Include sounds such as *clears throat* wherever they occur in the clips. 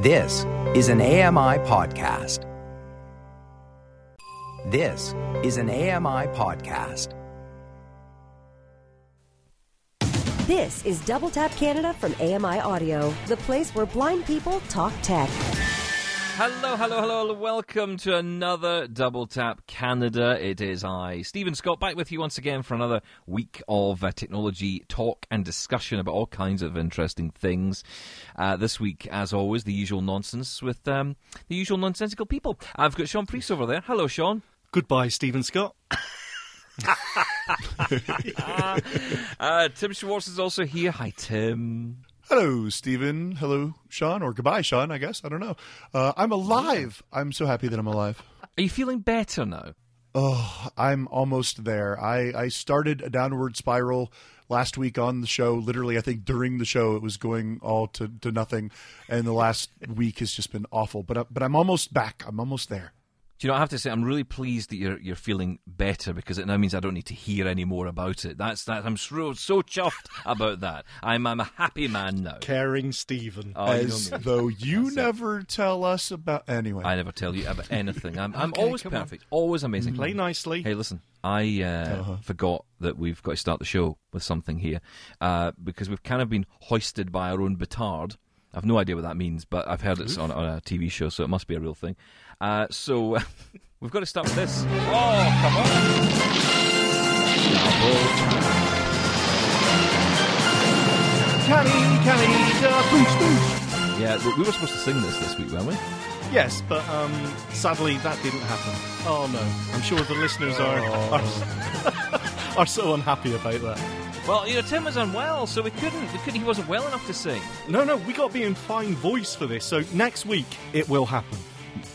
This is an AMI podcast. This is an AMI podcast. This is Double Tap Canada from AMI Audio, the place where blind people talk tech. Hello, hello, hello. Welcome to another Double Tap Canada. It is I, Steven Scott, back with you once again for another week of uh, technology talk and discussion about all kinds of interesting things. Uh, this week, as always, the usual nonsense with um, the usual nonsensical people. I've got Shaun Preece over there. Hello, Shaun. Goodbye, Steven Scott. *laughs* *laughs* Uh, Tim Schwartz is also here. Hi, Tim. Hello, Steven. Hello, Shaun, or goodbye, Shaun, I guess. I don't know. Uh, I'm alive. I'm so happy that I'm alive. Are you feeling better now? Oh, I'm almost there. I, I started a downward spiral last week on the show. Literally, I think during the show it was going all to, to nothing, and the last *laughs* week has just been awful. But I, but I'm almost back. I'm almost there. Do you know? I have to say, I'm really pleased that you're you're feeling better because it now means I don't need to hear any more about it. That's that. I'm so, so chuffed about that. I'm I'm a happy man now. Caring Steven. Oh, you know As though you That's it. never tell us about. Anyway, I never tell you about anything. I'm, *laughs* I'm always come on. perfect, always amazing. Play nicely. Hey, listen, I uh, forgot that we've got to start the show with something here uh, because we've kind of been hoisted by our own petard. I've no idea what that means, but I've heard it's on, on a TV show, so it must be a real thing. Uh, so *laughs* we've got to start with this. Oh, come on! Double Canny, canny, da, boosh, boosh. Yeah, we- we were supposed to sing this this week, weren't we? Yes, but um, sadly that didn't happen. Oh no, I'm sure the listeners are are, *laughs* are so unhappy about that. Well, you know, Tim was unwell, so we couldn't. We couldn't he wasn't well enough to sing. No, no, we got to be in fine voice for this. So next week it will happen.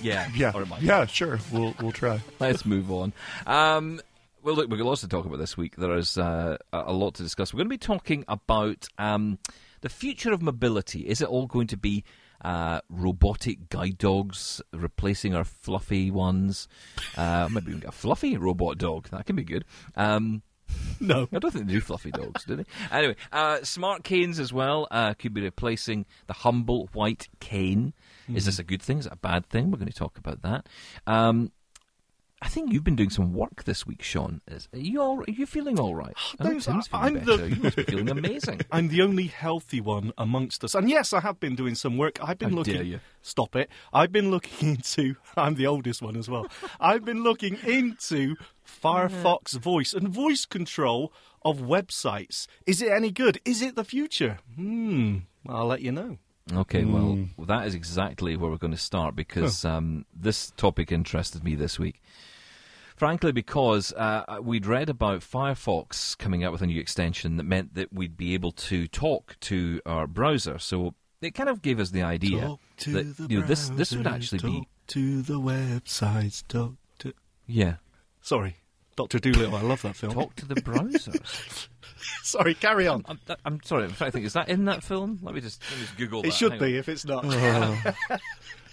Yeah, yeah, *laughs* or it might. yeah, sure. We'll we'll try. *laughs* Let's move on. Um, well, look, we've got lots to talk about this week. There is uh, a a lot to discuss. We're going to be talking about um, the future of mobility. Is it all going to be uh, robotic guide dogs replacing our fluffy ones? Uh, maybe we can get a fluffy robot dog. That can be good. Um, *laughs* No, I don't think they do fluffy dogs, do they? Anyway, uh, smart canes as well uh, could be replacing the humble white cane. Is this a good thing? Is it a bad thing? We're going to talk about that. Um, I think you've been doing some work this week, Shaun. Is, are you all? Are you feeling all right? I know Don't- Tim's feeling I'm better. the- You must be feeling *laughs* amazing. I'm the only healthy one amongst us. And yes, I have been doing some work. I've been How looking. dare you. Stop it! I've been looking *laughs* into. I'm the oldest one as well. I've been looking into Firefox Voice and voice control of websites. Is it any good? Is it the future? Hmm. I'll let you know. Okay, well, that is exactly where we're going to start because um, this topic interested me this week. Frankly, because uh, we'd read about Firefox coming out with a new extension that meant that we'd be able to talk to our browser. So it kind of gave us the idea to that the you know, this this would actually talk be to the websites. Talk to. yeah. Sorry, Doctor Dolittle. I love that film. Talk to the browsers. *laughs* *laughs* Sorry, carry on. I'm, I'm sorry. I'm trying to think. Is that in that film? Let me just, let me just Google that. It should Hang be on. if it's not. *laughs*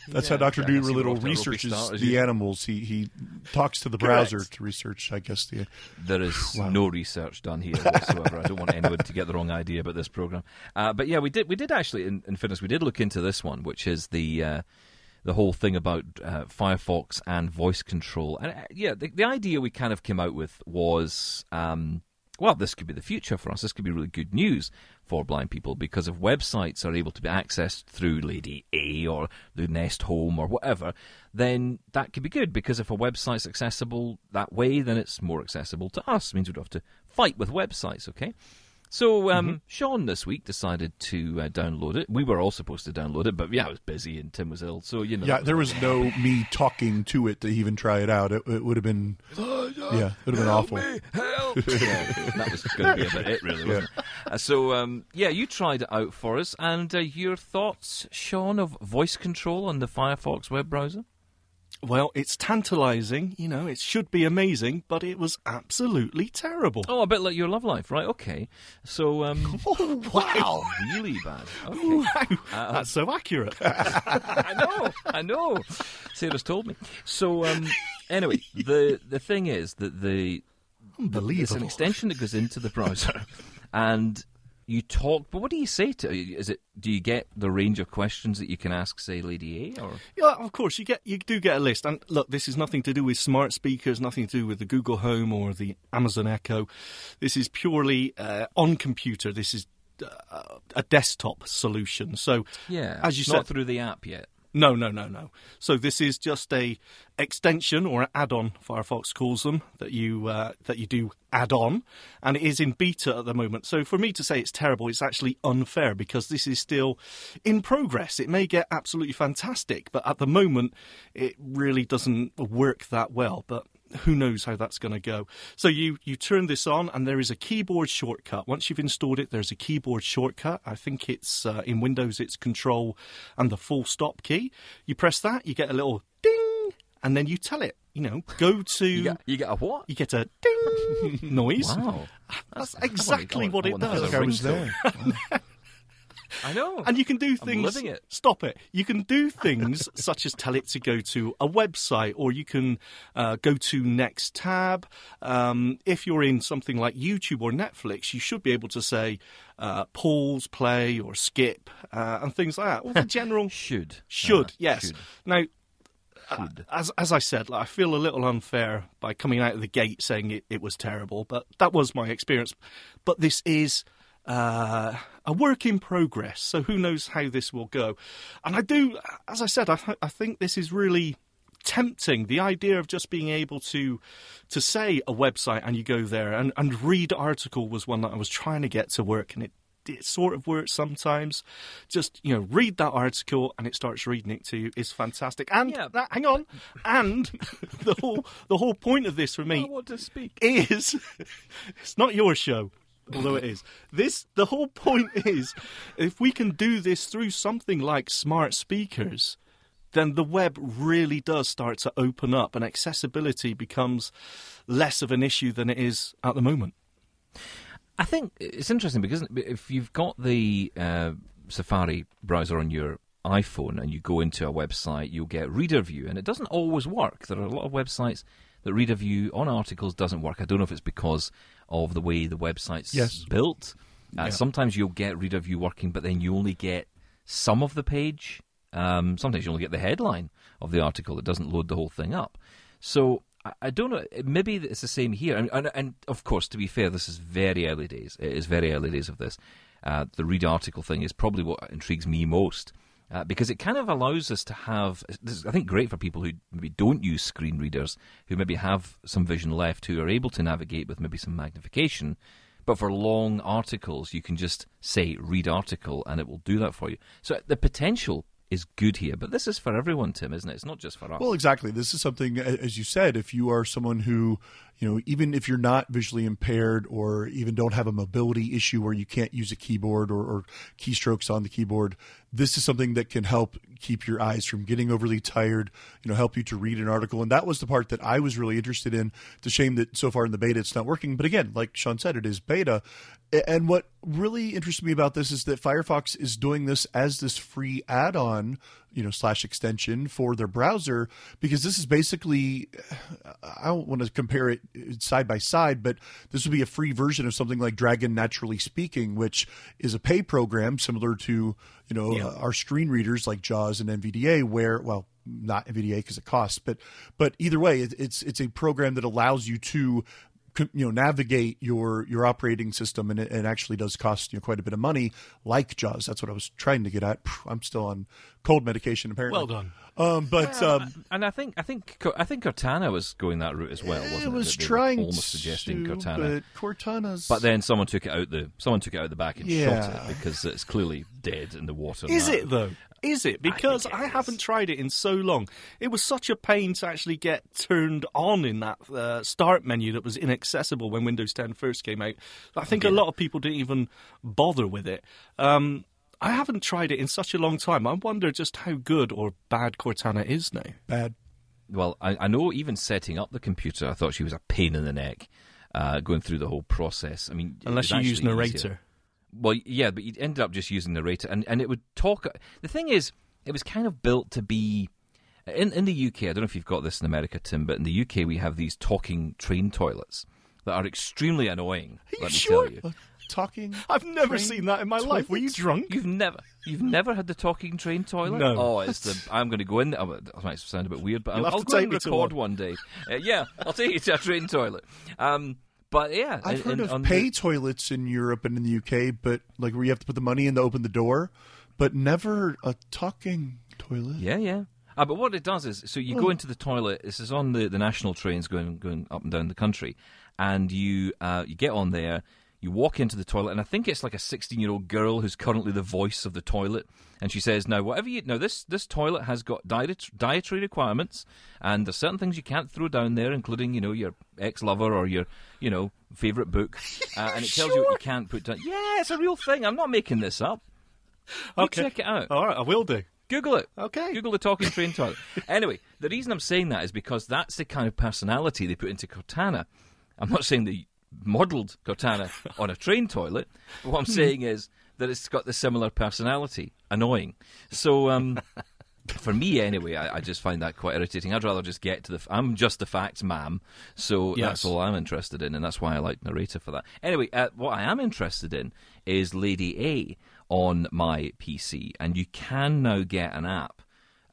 That's Yeah, how Doctor okay, I see Dolittle off to a rugby researches start, the you- animals. He he talks to the Correct. browser to research. I guess the There is no research done here whatsoever. I don't want anyone to get the wrong idea about this program. Uh, but yeah, we did. We did actually. In, in fairness, we did look into this one, which is the uh, the whole thing about uh, Firefox and voice control. And uh, yeah, the, the idea we kind of came out with was. Um, well, this could be the future for us. This could be really good news for blind people because if websites are able to be accessed through Lady A or the Nest Home or whatever, then that could be good because if a website's accessible that way, then it's more accessible to us. It means we don't have to fight with websites, okay? So um, Shaun this week decided to uh, download it. We were all supposed to download it, but yeah, I was busy and Tim was ill, so you know. yeah. There was no me talking to it to even try it out. It, it would have been *gasps* yeah, it would have been awful. help! *laughs* yeah, that was going to be about it, really, wasn't it? Uh, so, um, yeah, you tried it out for us, and uh, your thoughts, Shaun, of voice control on the Firefox web browser? Well, it's tantalising, you know, it should be amazing, but it was absolutely terrible. Oh, a bit like your love life, right? Okay. So, um, *laughs* Oh, wow. *laughs* really bad. Okay. Wow. That's so accurate. *laughs* I know, I know. Sarah's told me. So, um, anyway, the the thing is that the It's an extension that goes into the browser, and you talk, but what do you say to? Is it? Do you get the range of questions that you can ask, say, Lady A? Or Yeah, of course you get you do get a list. And look, this is nothing to do with smart speakers, nothing to do with the Google Home or the Amazon Echo. This is purely uh, on computer. This is uh, a desktop solution. So yeah, as you not said, through the app yet. No, no, no, no. So this is just a extension or an add-on. Firefox calls them that you uh, that you do add on, and it is in beta at the moment. So for me to say it's terrible, it's actually unfair because this is still in progress. It may get absolutely fantastic, but at the moment, it really doesn't work that well. But who knows how that's going to go. So you you turn this on, and there is a keyboard shortcut. Once you've installed it, there's a keyboard shortcut. I think it's uh, in Windows, it's Control and the full stop key. You press that, you get a little ding, and then you tell it, you know, go to. You get you get a what? you get a ding *laughs* noise. Wow, That's I wanna- exactly I what it wanna have does. a I was there. *laughs* I know. And you can do I'm things. living it. Stop it. You can do things *laughs* such as tell it to go to a website, or you can uh, go to next tab. Um, if you're in something like YouTube or Netflix, you should be able to say uh, pause, play, or skip, uh, and things like that. All the *laughs* general should should, Uh, yes. should. Now, uh, as as I said, like, I feel a little unfair by coming out of the gate saying it, it was terrible, but that was my experience. But this is uh, a work in progress, so who knows how this will go? And I do, as I said, I, th- I think this is really tempting. The idea of just being able to to say a website and you go there and, and read article was one that I was trying to get to work, and it it sort of works sometimes. Just you know, read that article and it starts reading it to you is fantastic. And Yeah. that, hang on, and *laughs* the whole the whole point of this for me I want to speak. is *laughs* it's not your show although it is this the whole point *laughs* is if we can do this through something like smart speakers then the web really does start to open up and accessibility becomes less of an issue than it is at the moment I think it's interesting because if you've got the uh, Safari browser on your iPhone and you go into a website, you'll get Reader View, and it doesn't always work. There are a lot of websites that Reader View on articles doesn't work. I don't know if it's because of the way the website's Yes. built. Uh, Sometimes you'll get Reader View working, but then you only get some of the page. Um, sometimes you only get the headline of the article. It doesn't load the whole thing up. So I, I don't know. Maybe it's the same here. And, and, and of course, to be fair, this is very early days. It is very early days of this. Uh, the read article thing is probably what intrigues me most. Uh, because it kind of allows us to have, this is, I think, great for people who maybe don't use screen readers, who maybe have some vision left, who are able to navigate with maybe some magnification. But for long articles, you can just say read article and it will do that for you. So the potential is good here, but this is for everyone, Tim, isn't it? It's not just for us. Well, exactly. This is something, as you said, if you are someone who, you know, even if you're not visually impaired or even don't have a mobility issue where you can't use a keyboard or, or keystrokes on the keyboard, this is something that can help keep your eyes from getting overly tired, you know, help you to read an article. And that was the part that I was really interested in. It's a shame that so far in the beta it's not working. But again, like Shaun said, it is beta. And what really interests me about this is that Firefox is doing this as this free add-on, you know, slash extension for their browser because this is basically I don't want to compare it side by side, but this would be a free version of something like Dragon Naturally Speaking, which is a pay program similar to you know uh, our screen readers like JAWS and NVDA, where well not NVDA because it costs, but but either way, it, it's it's a program that allows you to you know navigate your your operating system and it, it actually does cost you know, quite a bit of money like jaws. That's what i was trying to get at. I'm still on cold medication apparently Well done. um but um and I think I think I think Cortana was going that route as well. Wasn't it, it was That trying almost suggesting to, Cortana. but cortana's But then someone took it out the someone took it out the back and shot it because it's clearly dead in the water. Is now. it though? Is it? Because think I, haven't tried it in so long. It was such a pain to actually get turned on in that uh, start menu that was inaccessible when Windows 10 first came out. I think a lot of people didn't even bother with it. Um, I haven't tried it in such a long time. I wonder just how good or bad Cortana is now. bad Well, I, I know even setting up the computer, I thought she was a pain in the neck. Uh, going through the whole process. I mean, Unless you use actually narrator. easier. Well, yeah, but you ended up just using narrator, and, and it would talk. The thing is, it was kind of built to be. In in the UK, I don't know if you've got this in America, Tim, but in the UK we have these talking train toilets that are extremely annoying. Are you let me sure? tell you. Talking? I've never train seen that in my life. Were you drunk? You've never, you've never had the talking train toilet. No. Oh, it's the. I'm going to go in. There. oh, That might sound a bit weird, but You'll I'll, have I'll to go take and record one. one day. Uh, yeah, I'll take you to a train toilet. Um, but yeah, I've in- heard in- of pay the- toilets in Europe and in the UK, but like where you have to put the money in to open the door, but never a talking toilet. Yeah, yeah. Uh, but what it does is, so you go into the toilet. This is on the, the national trains going going up and down the country, and you uh, you get on there. You walk into the toilet, and I think it's like a 16 year old girl who's currently the voice of the toilet, and she says, "Now, whatever you now, this this toilet has got diet, dietary requirements, and there's certain things you can't throw down there, including you know your ex lover or your you know favorite book, uh, and it tells you what you can't put down. Yeah, it's a real thing. I'm not making this up. You Okay. check it out. All right, I will do. Google it. Okay. Google the talking train toilet. *laughs* Anyway, the reason I'm saying that is because that's the kind of personality they put into Cortana. I'm not saying they modelled Cortana *laughs* on a train toilet. What I'm saying is that it's got the similar personality. Annoying. So, um, *laughs* for me anyway, I, I just find that quite irritating. I'd rather just get to the. F- I'm just the facts, ma'am. So Yes. that's all I'm interested in, and that's why I like narrator for that. Anyway, uh, what I am interested in is Lady A on my PC, and you can now get an app.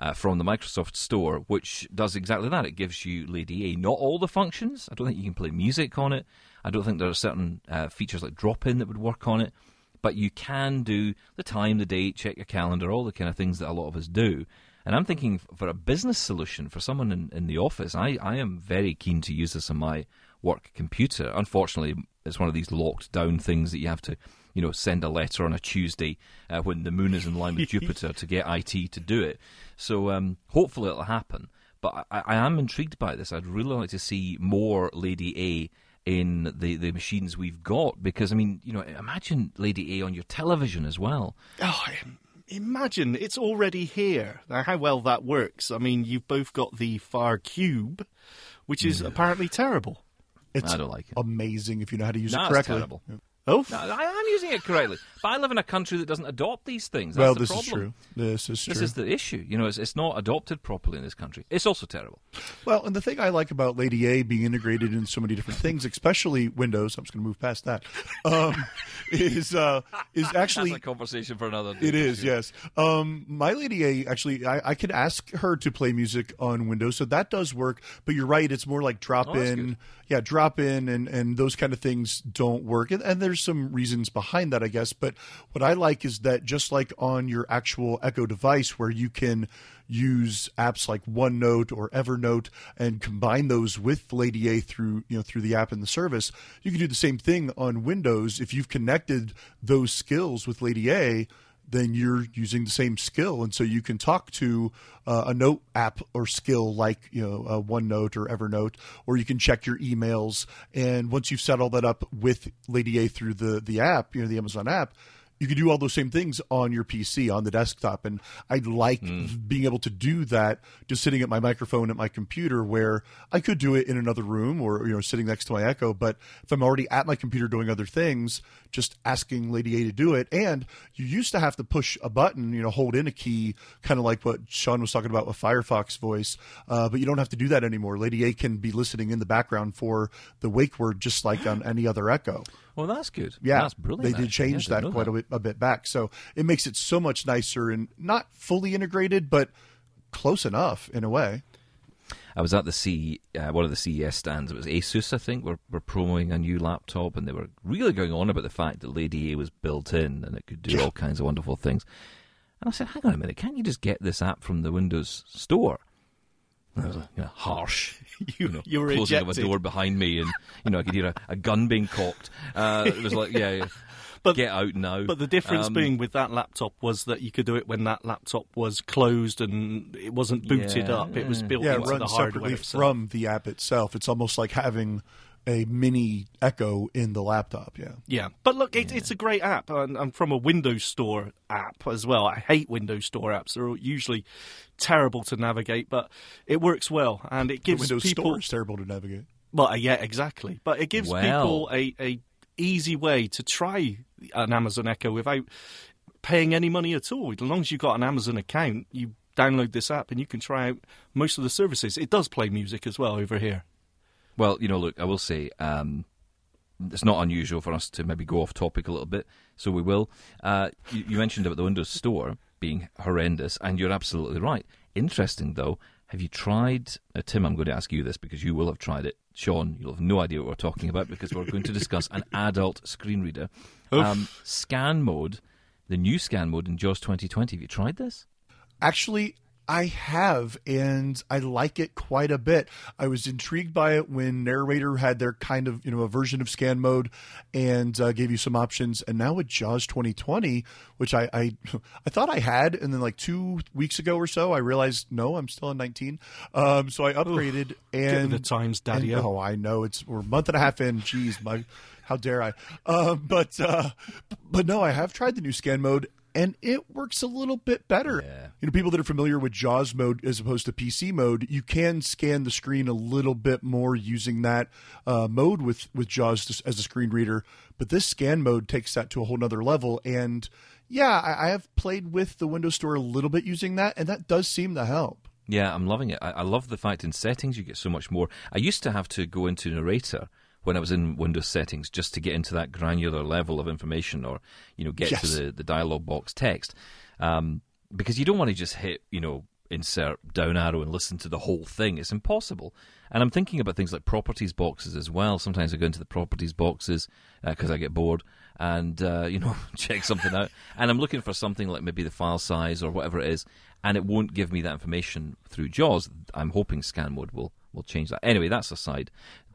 Uh, from the Microsoft Store, which does exactly that. It gives you Lady A. Not all the functions. I don't think you can play music on it. I don't think there are certain uh, features like drop in that would work on it. But you can do the time, the date, check your calendar, all the kind of things that a lot of us do. And I'm thinking for a business solution for someone in, in the office, I, I am very keen to use this on my work computer. Unfortunately, it's one of these locked down things that you have to, you know, send a letter on a Tuesday uh, when the moon is in line with *laughs* Jupiter to get IT to do it. So um, hopefully it'll happen. But I, I am intrigued by this. I'd really like to see more Lady A in the, the machines we've got because I mean, you know, imagine Lady A on your television as well. Oh, imagine it's already here. Now, how well that works. I mean, you've both got the Fire Cube, which is apparently terrible. It's I don't like it. amazing if you know how to use No, it it's correctly. terrible. No, I am using it correctly, but I live in a country that doesn't adopt these things. That's Well, the this problem. is true. This is true. This is the issue. You know, it's, it's not adopted properly in this country. It's also terrible. Well, and the thing I like about Lady A being integrated in so many different things, especially Windows, I'm just going to move past that, um, *laughs* is uh, is *laughs* actually That's a conversation for another day. It is, sure. yes. Um, my Lady A actually, I, I can ask her to play music on Windows, so that does work. But you're right; it's more like drop oh, in, yeah, drop in, and and those kind of things don't work. And, and there's some reasons behind that, I guess. But what I like is that just like on your actual Echo device, where you can use apps like OneNote or Evernote and combine those with Lady A through you know through the app and the service, you can do the same thing on Windows if you've connected those skills with Lady A then you're using the same skill, and so you can talk to uh, a note app or skill like you know uh, OneNote or Evernote, or you can check your emails. And once you've set all that up with Lady A through the the app, you know the Amazon app, you can do all those same things on your PC on the desktop. And I'd like being able to do that just sitting at my microphone at my computer, where I could do it in another room or you know sitting next to my Echo. But if I'm already at my computer doing other things, just asking Lady A to do it. And you used to have to push a button, you know, hold in a key, kind of like what Shaun was talking about with Firefox voice. Uh, but you don't have to do that anymore. Lady A can be listening in the background for the wake word, just like on any other Echo. Well, that's good. Yeah, that's brilliant. They did change that quite a bit, a bit back, so it makes it so much nicer and not fully integrated, but close enough in a way. I was at the C, uh, one of the CES stands. It was Asus, I think, were were promoting a new laptop, and they were really going on about the fact that Lady A was built in and it could do all kinds of wonderful things. And I said, "Hang on a minute, can't you just get this app from the Windows Store?" And I was like, you know, harsh. *laughs* You- know, you were closing ejected. of a door behind me, and you know I could hear a, a gun being cocked. Uh, it was like, yeah, yeah. *laughs* But- get out now. But the difference Um, being with that laptop was that you could do it when that laptop was closed and it wasn't booted Yeah. up. It was built Yeah, it into the hardware separately itself. from the app itself. It's almost like having a mini Echo in the laptop. Yeah. Yeah, but look, it, it's a great app, and, and from a Windows Store app as well. I hate Windows Store apps; they're usually terrible to navigate, but it works well, and it The gives Windows people. Store is terrible to navigate. Well, uh, yeah, exactly. But it gives Well. people a, a easy way to try an Amazon Echo without paying any money at all. As long as you've got an Amazon account, you download this app and you can try out most of the services. It does play music as well over here. Well, you know, look, I will say, um, it's not unusual for us to maybe go off topic a little bit, so we will. Uh, you, you mentioned about the Windows Store being horrendous, and you're absolutely right. Interesting though, have you tried, uh, Tim? I'm going to ask you this because you will have tried it. Shaun, you'll have no idea what we're talking about because we're going to discuss an *laughs* adult screen reader. Um, scan mode, the new scan mode in JAWS 2020. Have you tried this? Actually, I have, and I like it quite a bit. I was intrigued by it when Narrator had their kind of, you know, a version of scan mode and uh, gave you some options. And now with JAWS 2020, which I, I, *laughs* I thought I had, and then like two weeks ago or so, I realized no, I'm still in 19. Um, so I upgraded and the times, Daddy. oh, I know it's we're a month and a half in. Jeez, my how dare I? Um, but uh, but no, I have tried the new scan mode, and it works a little bit better. You know, people that are familiar with JAWS mode as opposed to PC mode, you can scan the screen a little bit more using that uh, mode with with JAWS as- as a screen reader. But this scan mode takes that to a whole nother level, and yeah, I, I have played with the Windows Store a little bit using that, and that does seem to help. Yeah, I'm loving it. I, I love the fact in settings you get so much more. I used to have to go into narrator when I was in Windows settings just to get into that granular level of information or you know get Yes. to the, the dialog box text um, because you don't want to just hit you know insert down arrow and listen to the whole thing. It's impossible. And I'm thinking about things like properties boxes as well. Sometimes I go into the properties boxes because I get bored and uh, *laughs* you know check something out, and I'm looking for something like maybe the file size or whatever it is, and it won't give me that information through JAWS. I'm hoping scan mode will will change that. Anyway, that's a side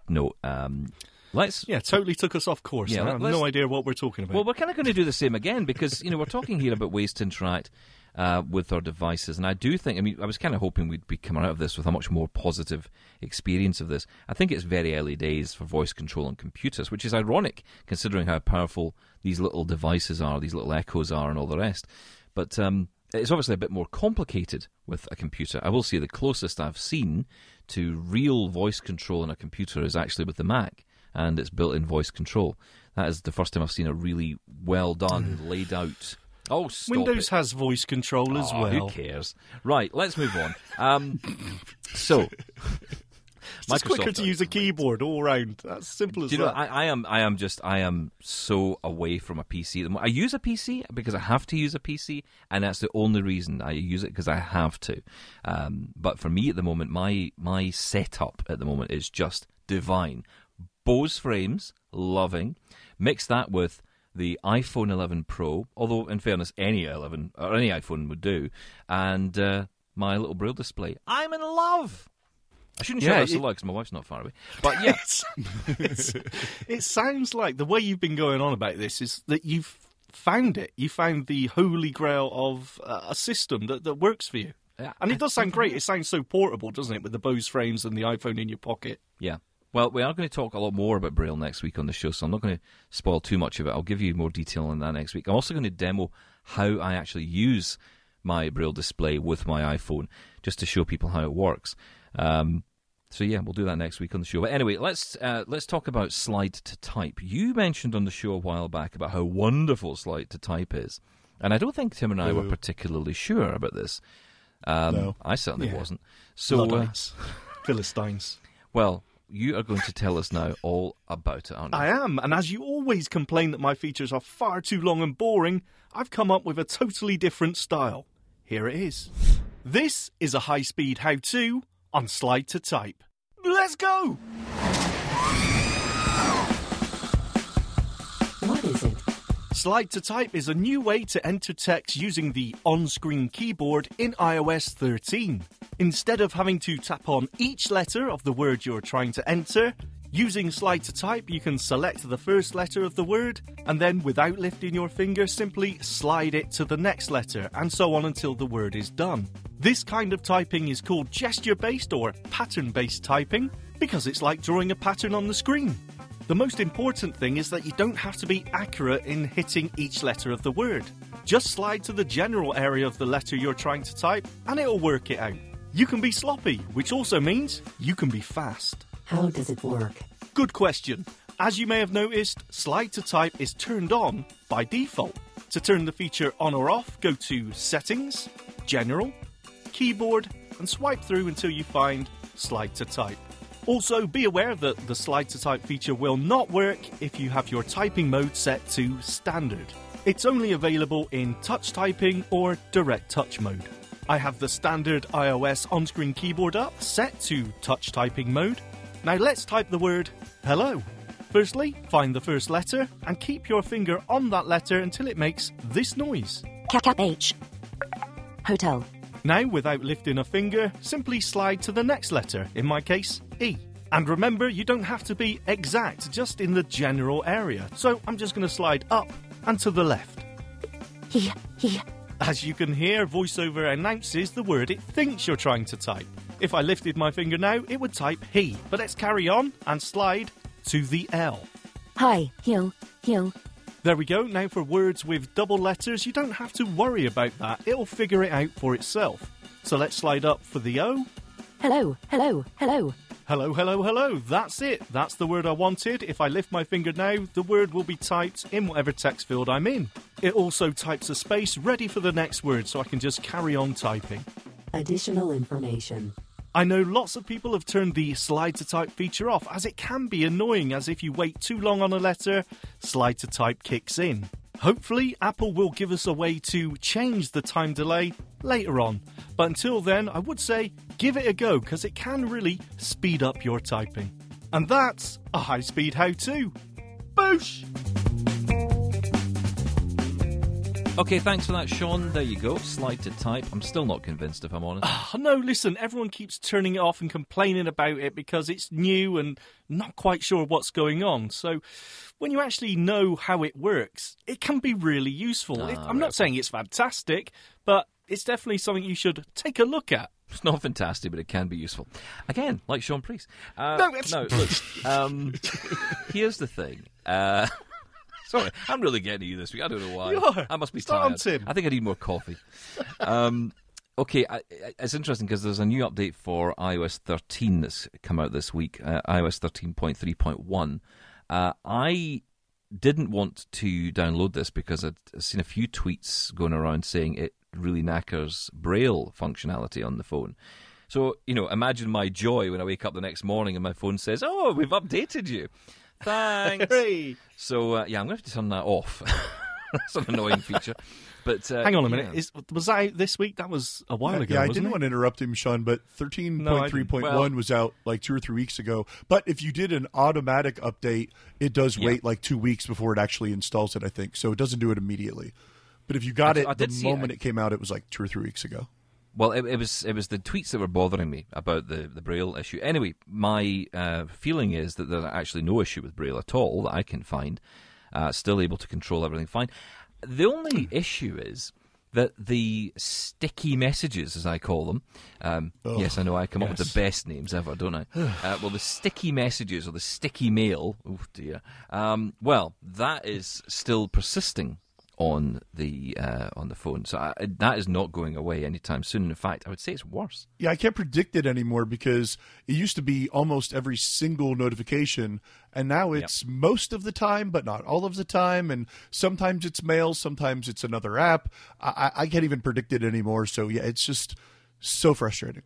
note. Um, let's Yeah, totally took us off course. Yeah, I have no idea what we're talking about. well, we're kind of going to do the same again because you know we're talking here about ways to interact uh, with our devices, and I do think. I mean, I was kind of hoping we'd be coming out of this with a much more positive experience of this. I think it's very early days for voice control on computers, which is ironic considering how powerful these little devices are, these little echoes are, and all the rest. But um, it's obviously a bit more complicated with a computer. I will say the closest I've seen to real voice control in a computer is actually with the Mac and its built-in voice control. That is the first time I've seen a really well done, *sighs* laid out. Oh, Windows it. has voice control as Oh, well. Who cares? Right, let's move on. Um, so, *laughs* It's quicker to use a keyboard all round. That's simple as do you know? I, I am. I am just. I am so away from a PC. at the mo- I use a PC because I have to use a PC, and that's the only reason I use it because I have to. Um, but for me at the moment, my my setup at the moment is just divine. Bose frames, loving. Mix that with the iPhone 11 Pro, although in fairness, any 11 or any iPhone would do, and uh, my little braille display. I'm in love. I shouldn't shout Yeah, so it- loud because my wife's not far away. *laughs* But yeah, It's- it sounds like the way you've been going on about this is that you've found it. You found the holy grail of uh, a system that, that works for you. Yeah, and it does sound great. It sounds so portable, doesn't it, with the Bose frames and the iPhone in your pocket? Yeah. Well, we are going to talk a lot more about Braille next week on the show, so I'm not going to spoil too much of it. I'll give you more detail on that next week. I'm also going to demo how I actually use my Braille display with my iPhone, just to show people how it works. Um, so yeah, we'll do that next week on the show. But anyway, let's uh, let's talk about slide to type. You mentioned on the show a while back about how wonderful slide to type is, and I don't think Tim and I were particularly sure about this. Um, No. I certainly Yeah. wasn't. So, uh, *laughs* Philistines. well, you are going to tell us now all about it, aren't you? I am, and as you always complain that my features are far too long and boring, I've come up with a totally different style. Here it is. This is a high speed how to on slide to type. Let's go! What is it? Slide to type is a new way to enter text using the on screen keyboard in iOS 13. Instead of having to tap on each letter of the word you're trying to enter, using slide to type, you can select the first letter of the word and then, without lifting your finger, simply slide it to the next letter and so on until the word is done. This kind of typing is called gesture based or pattern based typing because it's like drawing a pattern on the screen. The most important thing is that you don't have to be accurate in hitting each letter of the word. Just slide to the general area of the letter you're trying to type and it'll work it out. You can be sloppy, which also means you can be fast. How does it work? Good question. As you may have noticed, slide to type is turned on by default. To turn the feature on or off, go to Settings, General, Keyboard, and swipe through until you find Slide to Type. Also, be aware that the slide to type feature will not work if you have your typing mode set to standard. It's only available in touch typing or direct touch mode. I have the standard iOS on screen keyboard up set to touch typing mode. Now let's type the word hello. Firstly, find the first letter and keep your finger on that letter until it makes this noise. H. Hotel. Now, without lifting a finger, simply slide to the next letter, in my case, E. And remember, you don't have to be exact, just in the general area. So I'm just going to slide up and to the left. He. He. As you can hear, VoiceOver announces the word it thinks you're trying to type. If I lifted my finger now, it would type he. But let's carry on and slide to the L. Hi. Hill. Hill. There we go. Now, for words with double letters, you don't have to worry about that. It'll figure it out for itself. So let's slide up for the O. Hello. Hello. Hello. Hello, hello, hello. That's it. That's the word I wanted. If I lift my finger now, the word will be typed in whatever text field I'm in. It also types a space ready for the next word so I can just carry on typing. Additional information. I know lots of people have turned the slide to type feature off as it can be annoying as if you wait too long on a letter, slide to type kicks in. Hopefully, Apple will give us a way to change the time delay later on. But until then, I would say give it a go because it can really speed up your typing. And that's a high speed how to. Boosh! Okay, thanks for that, Shaun. There you go. Slide to type. I'm still not convinced, if I'm honest. Oh, *sighs* no, listen, everyone keeps turning it off and complaining about it because it's new and not quite sure what's going on. So, when you actually know how it works, it can be really useful. It- I'm not saying it's fantastic, but it's definitely something you should take a look at. It's not fantastic, but it can be useful. Again, like Shaun Preece. Uh, No, no, look. Um, *laughs* here's the thing. Uh, *laughs* *laughs* sorry, I'm really getting you this week. I don't know why. You are. I must be Start tired. Tim. I think I need more coffee. Um, okay, I, I- it's interesting because there's a new update for iOS 13 that's come out this week. Uh, iOS 13.3.1. Uh, I didn't want to download this because I'd seen a few tweets going around saying it really knackers Braille functionality on the phone. So, you know, imagine my joy when I wake up the next morning and my phone says, Oh, we've updated you. Thanks. *laughs* Hooray! so, uh, yeah, I'm going to have to turn that off. *laughs* That's an annoying feature. But uh, Hang on a minute. yeah. Is, was that this week? That was a while ago. yeah, I wasn't didn't it? want to interrupt him, Shaun, but No, I 13.3.1 Well- was out like two or three weeks ago. But if you did an automatic update, it does Yeah. wait like two weeks before it actually installs it, I think. So it doesn't do it immediately. But if you got I- it I the moment it. it came out, it was like two or three weeks ago. Well, it, it was it was the tweets that were bothering me about the, the Braille issue. Anyway, my uh, feeling is that there's actually no issue with Braille at all that I can find. Uh, still able to control everything fine. The only issue is that the sticky messages, as I call them, um, yes, I know I come up with the best names ever, don't I? *sighs* uh, well, the sticky messages or the sticky mail, oh dear. Um, well, that is still persisting on the uh, on the phone, so I, that is not going away anytime soon. In fact, I would say it's worse. Yeah, I can't predict it anymore because it used to be almost every single notification, and now it's most of the time, but not all of the time. And sometimes it's mail, sometimes it's another app. I, I I can't even predict it anymore. So yeah, it's just so frustrating.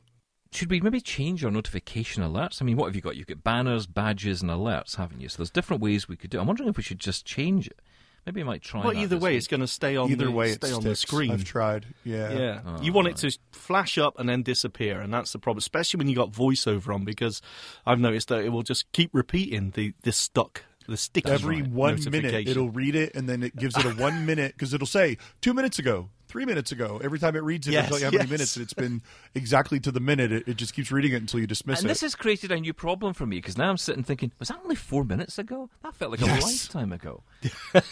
Should we maybe change our notification alerts? I mean, what have you got? You've got banners, badges, and alerts, haven't you? So there's different ways we could do. it. I'm wondering if we should just change it. Maybe I might try. Well, that either way, week. it's going to stay on Either the, way, it stay on the screen. I've tried. Yeah. Yeah, Oh, you want it to flash up and then disappear, and that's the problem. Especially when you got voiceover on, because I've noticed that it will just keep repeating the the stuck, the sticky. Every one minute, it'll read it, and then it gives it a one minute because it'll say two minutes ago, three minutes ago. Every time it reads it, Yes, it'll tell you how many minutes, and it's been exactly to the minute. It, it just keeps reading it until you dismiss And it. And this has created a new problem for me because now I'm sitting thinking, was that only four minutes ago? That felt like a Yes. lifetime ago. *laughs*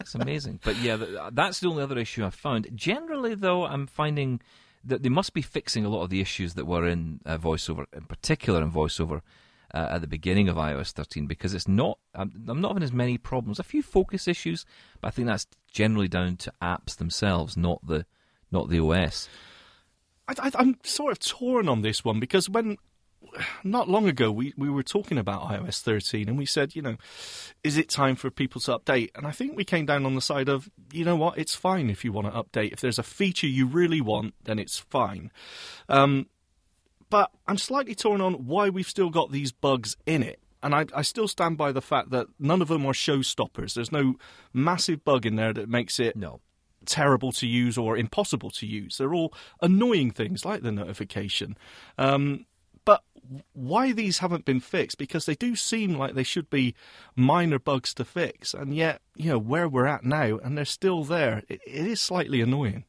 It's amazing. But yeah, that's the only other issue I've found. Generally, though, I'm finding that they must be fixing a lot of the issues that were in uh, VoiceOver, in particular in VoiceOver. Uh, at the beginning of iOS 13, because it's not, I'm, I'm not having as many problems. A few focus issues, but I think that's generally down to apps themselves, not the, not the OS. I, I'm sort of torn on this one because when not long ago we, we were talking about iOS 13 and we said, you know, is it time for people to update? And I think we came down on the side of, you know what, it's fine if you want to update. If there's a feature you really want, then it's fine. Um, but I'm slightly torn on why we've still got these bugs in it. And I, I still stand by the fact that none of them are showstoppers. There's no massive bug in there that makes it No. terrible to use or impossible to use. They're all annoying things like the notification. Um, but why these haven't been fixed? Because they do seem like they should be minor bugs to fix, and yet you know where we're at now, and they're still there. It, it is slightly annoying.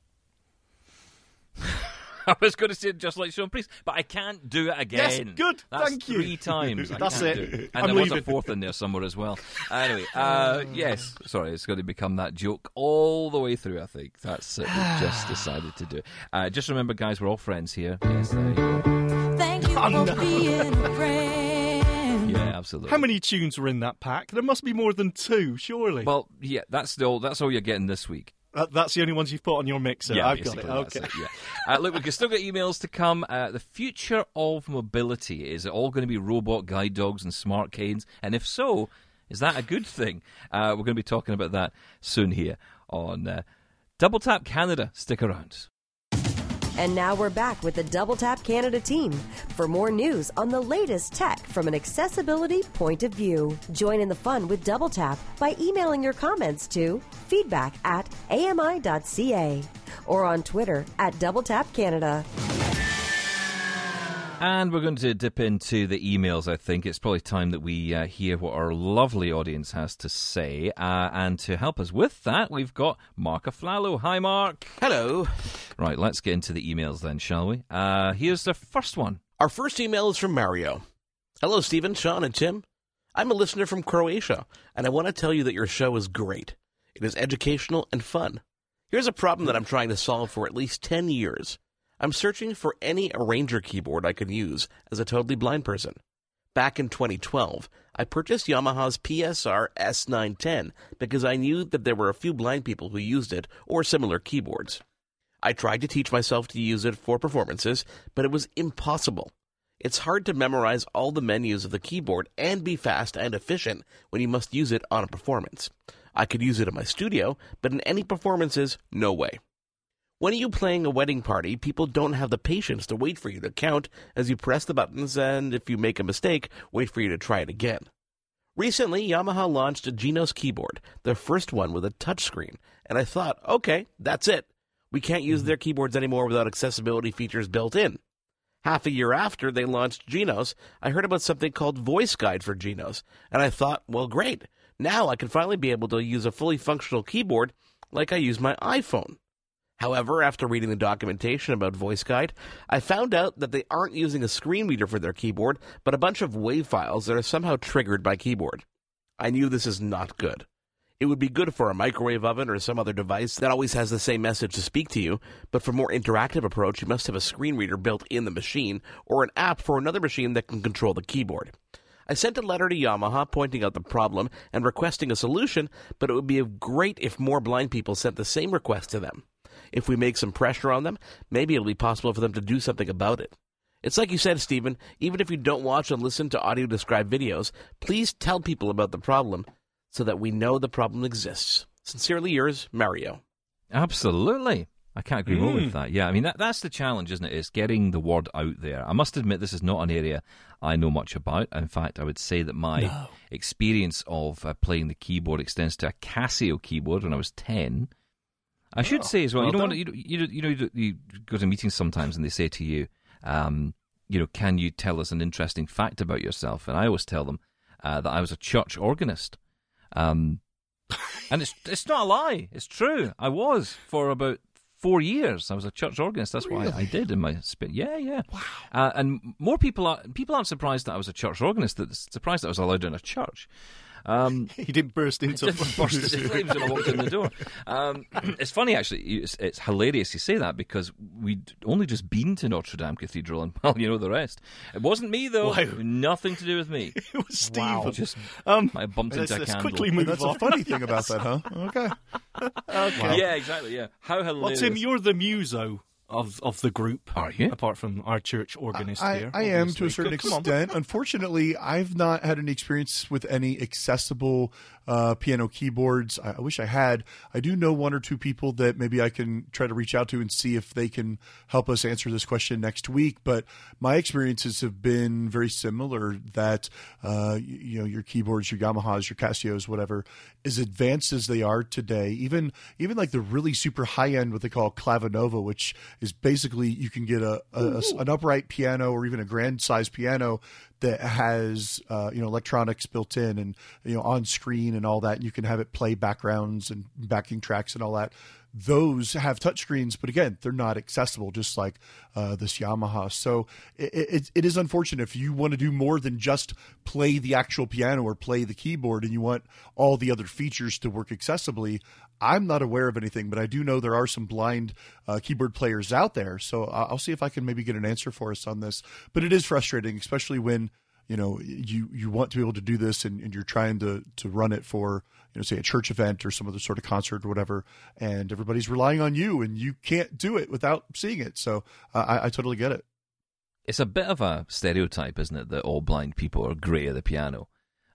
*laughs* *laughs* I was going to say just like Shaun Preece, but I can't do it again. Yes, again. good, That's thank you. Three times. I *laughs* That's can't it. do And I'm there was a fourth in there somewhere as well. Anyway, uh, yes, sorry, it's going to become that joke all the way through. I think that's it. We just *sighs* decided to do it. Uh, just remember, guys, we're all friends here. Yes, there you go. Thank you for being *laughs* a friend. Yeah, absolutely. How many tunes were in that pack? There must be more than two, surely. Well, yeah, that's all. That's all you're getting this week. That- that's the only ones you've put on your mixer. Yeah, I've got it. Okay. it, yeah. Uh, look, we can still get emails to come. Uh, the future of mobility is it all going to be robot guide dogs and smart canes? And if so, is that a good thing? Uh, we're going to be talking about that soon here on uh, Double Tap Canada. Stick around. And now we're back with the Double Tap Canada team for more news on the latest tech from an accessibility point of view. Join in the fun with Double Tap by emailing your comments to feedback at ami.ca or on Twitter at Double Tap Canada. And we're going to dip into the emails, I think. It's probably time that we uh, hear what our lovely audience has to say. Uh, and to help us with that, we've got Mark Aflalo. Hi, Mark. Hello. Right, let's get into the emails then, shall we? Uh, here's the first one. Our first email is from Mario. Hello, Steven, Shaun, and Tim. I'm a listener from Croatia, and I want to tell you that your show is great. It is educational and fun. Here's a problem that I'm trying to solve for at least 10 years. I'm searching for any arranger keyboard I could use as a totally blind person. Back in 2012, I purchased Yamaha's PSR S910 because I knew that there were a few blind people who used it or similar keyboards. I tried to teach myself to use it for performances, but it was impossible. It's hard to memorize all the menus of the keyboard and be fast and efficient when you must use it on a performance. I could use it in my studio, but in any performances, no way. When are you playing a wedding party, people don't have the patience to wait for you to count as you press the buttons, and if you make a mistake, wait for you to try it again. Recently, Yamaha launched a Genos keyboard, their first one with a touchscreen, and I thought, okay, that's it. We can't use mm-hmm. their keyboards anymore without accessibility features built in. Half a year after they launched Genos, I heard about something called Voice Guide for Genos, and I thought, well, great. Now I can finally be able to use a fully functional keyboard like I use my iPhone. However, after reading the documentation about Voice Guide, I found out that they aren't using a screen reader for their keyboard, but a bunch of WAV files that are somehow triggered by keyboard. I knew this is not good. It would be good for a microwave oven or some other device that always has the same message to speak to you, but for a more interactive approach, you must have a screen reader built in the machine or an app for another machine that can control the keyboard. I sent a letter to Yamaha pointing out the problem and requesting a solution, but it would be great if more blind people sent the same request to them. If we make some pressure on them, maybe it'll be possible for them to do something about it. It's like you said, Steven, even if you don't watch and listen to audio described videos, please tell people about the problem so that we know the problem exists. Sincerely yours, Mario. Absolutely. I can't agree more with that. Yeah, I mean that that's the challenge, isn't it? it? Is getting the word out there. I must admit this is not an area I know much about. In fact, I would say that my experience of uh, playing the keyboard extends to a Casio keyboard when I was ten. I should say as well, well you know done. what you, you you know you, go to meetings sometimes and they say to you, um, you know, can you tell us an interesting fact about yourself? And I always tell them uh, that I was a church organist. Um, *laughs* and it's it's not a lie. It's true. I was for about four years. I was a church organist. That's what I, I did in my spin. Yeah, yeah. Wow. Uh, and more people are people aren't surprised that I was a church organist. They're surprised that I was allowed in a church. Um, *laughs* He didn't burst into *laughs* just burst into flames when I walked in the door. Um, *laughs* it's funny, actually. It's, it's hilarious you say that because we'd only just been to Notre Dame Cathedral, and well, you know the rest. It wasn't me though. Wow. Nothing to do with me. It was Steven. Just Um, I bumped let's, into a let's candle. quickly move That's on. a funny thing about that, huh? Okay. okay. Yeah, exactly. Yeah, how hilarious. Well, hilarious. Tim, you're the muso of of the group. Are you? Apart from our church organist I, here. I am to a certain extent. Unfortunately, I've not had any experience with any accessible uh, piano keyboards. I, I wish I had. I do know one or two people that maybe I can try to reach out to and see if they can help us answer this question next week. But my experiences have been very similar. That uh, you, you know your keyboards, your Yamahas, your Casios, whatever, as advanced as they are today, even even like the really super high end, what they call clavinova, which is basically you can get a, a- a- an upright piano or even a grand size piano that has uh, you know electronics built in and you know on screen and all that, and you can have it play backgrounds and backing tracks and all that. Those have touchscreens, but again, they're not accessible, just like uh, this Yamaha. So it, it, it is unfortunate if you want to do more than just play the actual piano or play the keyboard, and you want all the other features to work accessibly. I'm not aware of anything, but I do know there are some blind uh, keyboard players out there. So I- I'll see if I can maybe get an answer for us on this. But it is frustrating, especially when you know you you want to be able to do this and, and you're trying to to run it for you know say a church event or some other sort of concert or whatever, and everybody's relying on you, and you can't do it without seeing it. So uh, I, I totally get it. It's a bit of a stereotype, isn't it, that all blind people are great at the piano.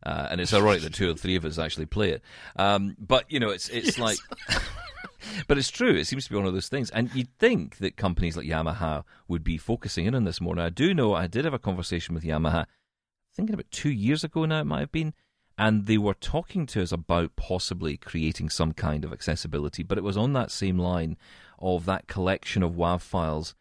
Uh, and it's ironic that two or three of us actually play it. Um, but, you know, it's it's like. *laughs* but it's true. It seems to be one of those things. And you'd think that companies like Yamaha would be focusing in on this more. Now, I do know I did have a conversation with Yamaha, thinking about two years ago now, it might have been. And they were talking to us about possibly creating some kind of accessibility. But it was on that same line of that collection of WAV files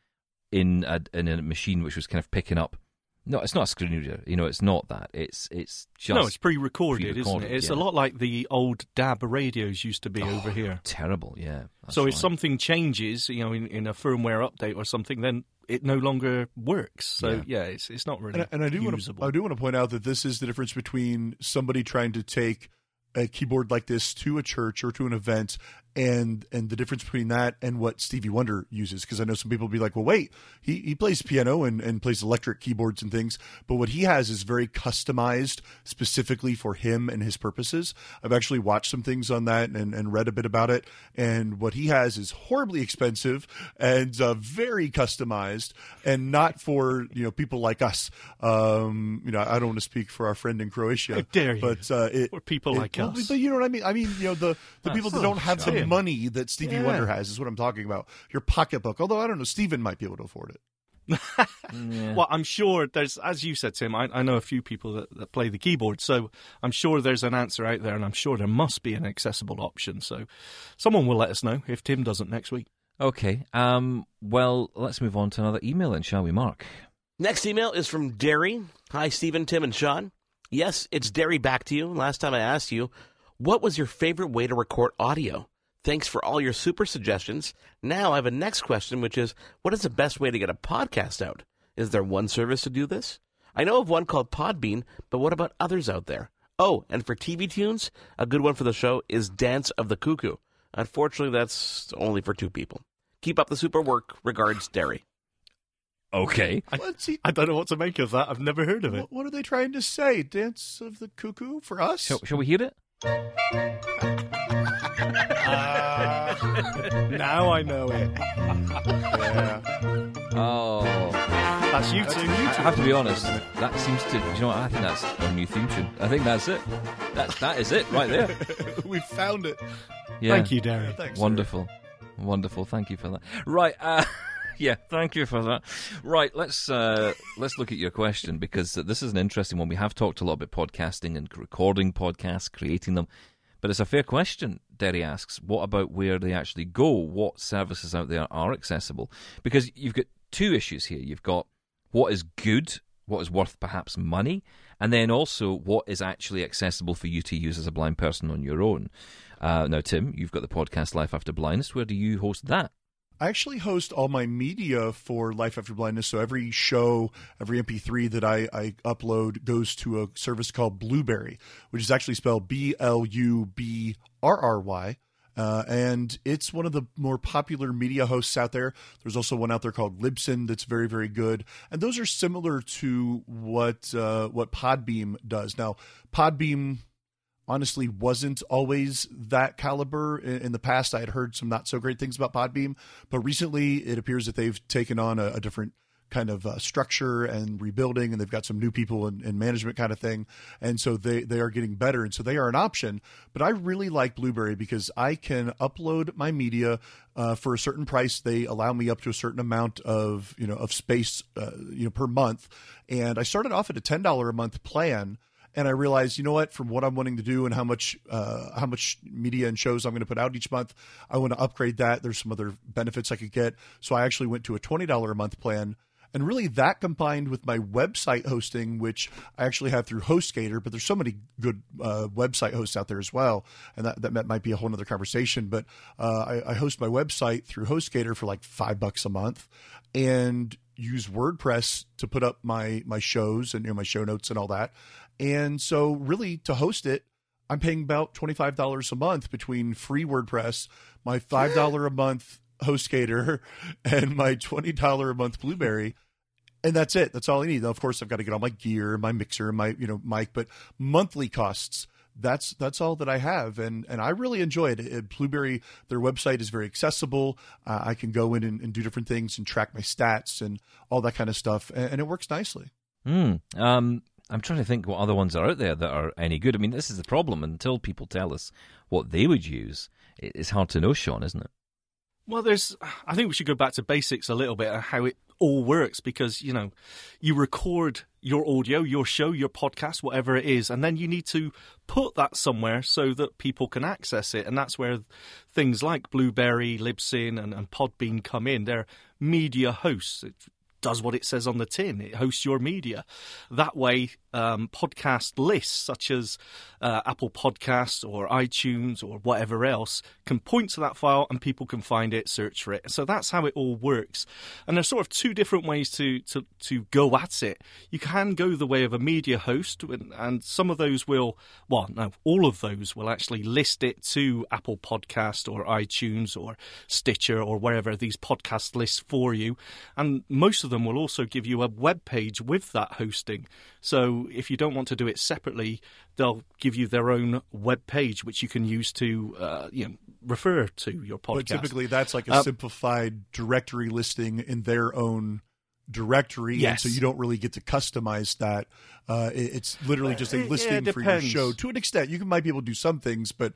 in a, in a machine which was kind of picking up. No, it's not a screen reader. You know, it's not that. It's it's just no, it's pre-recorded, isn't it? It's yeah. a lot like the old DAB radios used to be over oh, here. terrible. Yeah. that's so if something changes, you know, in, in a firmware update or something, then it no longer works. So Yeah. yeah, it's it's not really And, and I do want to. I do want to point out that this is the difference between somebody trying to take a keyboard like this to a church or to an event and and the difference between that and what Stevie Wonder uses because I know some people will be like well wait he, he plays piano and, and plays electric keyboards and things but what he has is very customized specifically for him and his purposes I've actually watched some things on that and, and read a bit about it and what he has is horribly expensive and uh, very customized and not for you know people like us um, you know I don't want to speak for our friend in Croatia How *laughs* dare you. but uh, it, Or people it- like well, us. But you know what I mean? I mean, you know, the, the people that don't have the Tim. money that Stevie Yeah. Wonder has is what I'm talking about. Your pocketbook. Although I don't know, Steven might be able to afford it. *laughs* Well, I'm sure there's, as you said, Tim. I, I know a few people that, that play the keyboard, so I'm sure there's an answer out there, and I'm sure there must be an accessible option. So, someone will let us know if Tim doesn't next week. Okay. Um. Well, let's move on to another email, then, shall we, Mark? Next email is from Derry. Hi, Steven, Tim, and Shaun. Yes, it's Derry back to you. Last time I asked you, what was your favorite way to record audio? Thanks for all your super suggestions. Now I have a next question, which is what is the best way to get a podcast out? Is there one service to do this? I know of one called Podbean, but what about others out there? Oh, and for TV tunes, a good one for the show is Dance of the Cuckoo. Unfortunately, that's only for two people. Keep up the super work. Regards, Derry. Okay. What's he, I don't know what to make of that. I've never heard of it. what, what are they trying to say? Dance of the cuckoo for us? Shall, shall we hear it? *laughs* now I know it. Yeah. Oh. That's you two. I have to be honest. That seems to. You know what? I think that's our new theme tune. I think that's it. That that is it right there. *laughs* we found it. Yeah. Thank you, Darren. Thanks. sir. Wonderful, wonderful. Thank you for that. Right. Uh, *laughs* yeah. Thank you for that. Right. Let's uh, let's look at your question because this is an interesting one. We have talked a lot about podcasting and recording podcasts, creating them, but it's a fair question. Derry asks, what about where they actually go? What services out there are accessible? Because you've got two issues here. You've got what is good, what is worth perhaps money, and then also what is actually accessible for you to use as a blind person on your own. Uh, now, Tim, you've got the podcast Life After Blindness. Where do you host that? I actually host all my media for Life After Blindness. So every show, every MP3 that I, I upload goes to a service called Blubrry, which is actually spelled B L U B R R Y. Uh, and it's one of the more popular media hosts out there. There's also one out there called Libsyn that's very, very good, and those are similar to what uh, what Podbean does. Now, Podbean honestly wasn't always that caliber. In, the past, I had heard some not so great things about Podbean, but recently it appears that they've taken on a, a different kind of uh, structure and rebuilding, and they've got some new people in, in, management kind of thing, and so they they are getting better, and so they are an option. But I really like Blubrry because I can upload my media uh, for a certain price. They allow me up to a certain amount of you know of space uh, you know per month, and I started off at a ten dollar a month plan and I realized, you know what, from what I'm wanting to do and how much uh, how much media and shows I'm going to put out each month, I want to upgrade that. There's some other benefits I could get, so I actually went to a twenty dollar a month plan. And really, that combined with my website hosting, which I actually have through HostGator, but there's so many good uh, website hosts out there as well, and that, that might be a whole other conversation. But uh, I, I host my website through HostGator for like five bucks a month, and use WordPress to put up my my shows and you know, my show notes and all that. And so, really, to host it, I'm paying about twenty five dollars a month between free WordPress, my five dollar a month HostGator, *laughs* and my twenty dollar a month Blubrry. And that's it. That's all I need. Now, of course, I've got to get all my gear, my mixer, my you know mic, but monthly costs that's that's all that I have, and and I really enjoy it. At Blubrry, their website is very accessible. Uh, I can go in and, and, do different things and track my stats and all that kind of stuff, and, and it works nicely. Mm. Um, I'm trying to think what other ones are out there that are any good. I mean, this is the problem. Until people tell us what they would use, it's hard to know, Shaun, isn't it? Well, there's. I think we should go back to basics a little bit and how it all works because you know you record your audio, your show, your podcast, whatever it is, and then you need to put that somewhere so that people can access it, and that's where things like Blubrry, Libsyn, and, and Podbean come in. They're media hosts. Does what it says on the tin. It hosts your media. That way, um, podcast lists such as uh, Apple Podcasts or iTunes or whatever else can point to that file and people can find it, search for it. So that's how it all works. And there's sort of two different ways to, to, to go at it. You can go the way of a media host, and, some of those will, well, no, all of those will actually list it to Apple Podcast or iTunes or Stitcher or wherever these podcast lists for you. And most of them will also give you a web page with that hosting. So if you don't want to do it separately, they'll give you their own web page which you can use to uh, you know refer to your podcast. But typically, that's like a um, simplified directory listing in their own directory, yes. and so you don't really get to customize that. Uh, it's literally just a listing for your show. To an extent, you can, might be able to do some things, but